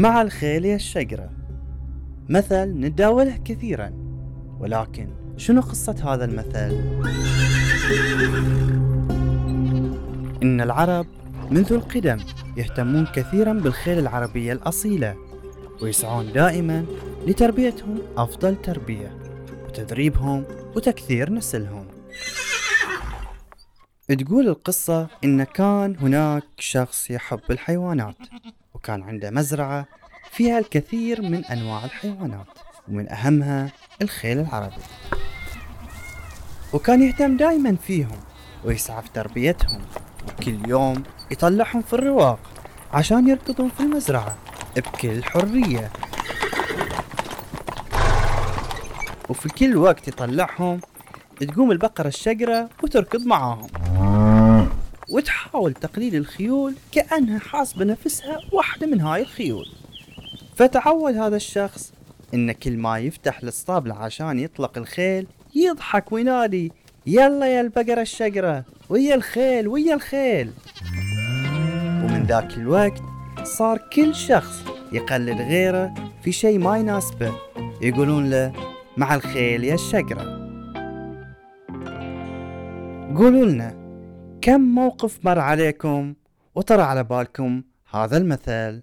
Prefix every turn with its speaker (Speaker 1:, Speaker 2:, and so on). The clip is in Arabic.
Speaker 1: مع الخيل يا الشقرة مثل نتداوله كثيرا ولكن شنو قصة هذا المثل؟ إن العرب منذ القدم يهتمون كثيرا بالخيل العربية الأصيلة ويسعون دائما لتربيتهم أفضل تربية وتدريبهم وتكثير نسلهم. تقول القصة إن كان هناك شخص يحب الحيوانات. وكان عنده مزرعة فيها الكثير من أنواع الحيوانات ومن أهمها الخيل العربي. وكان يهتم دائما فيهم ويسعى في تربيتهم وكل يوم يطلعهم في الرواق عشان يركضون في المزرعة بكل حرية. وفي كل وقت يطلعهم تقوم البقرة الشقرة وتركض معاهم. وتحاول تقليد الخيول كأنها حاسبة نفسها واحدة من هاي الخيول. فتعود هذا الشخص إن كل ما يفتح الاسطبل عشان يطلق الخيل يضحك وينادي يلا يا البقرة الشقرة ويا الخيل ويا الخيل. ومن ذاك الوقت صار كل شخص يقلد غيره في شيء ما يناسبه يقولون له مع الخيل يا الشقرة. قولوا لنا كم موقف مر عليكم وطرى على بالكم هذا المثل.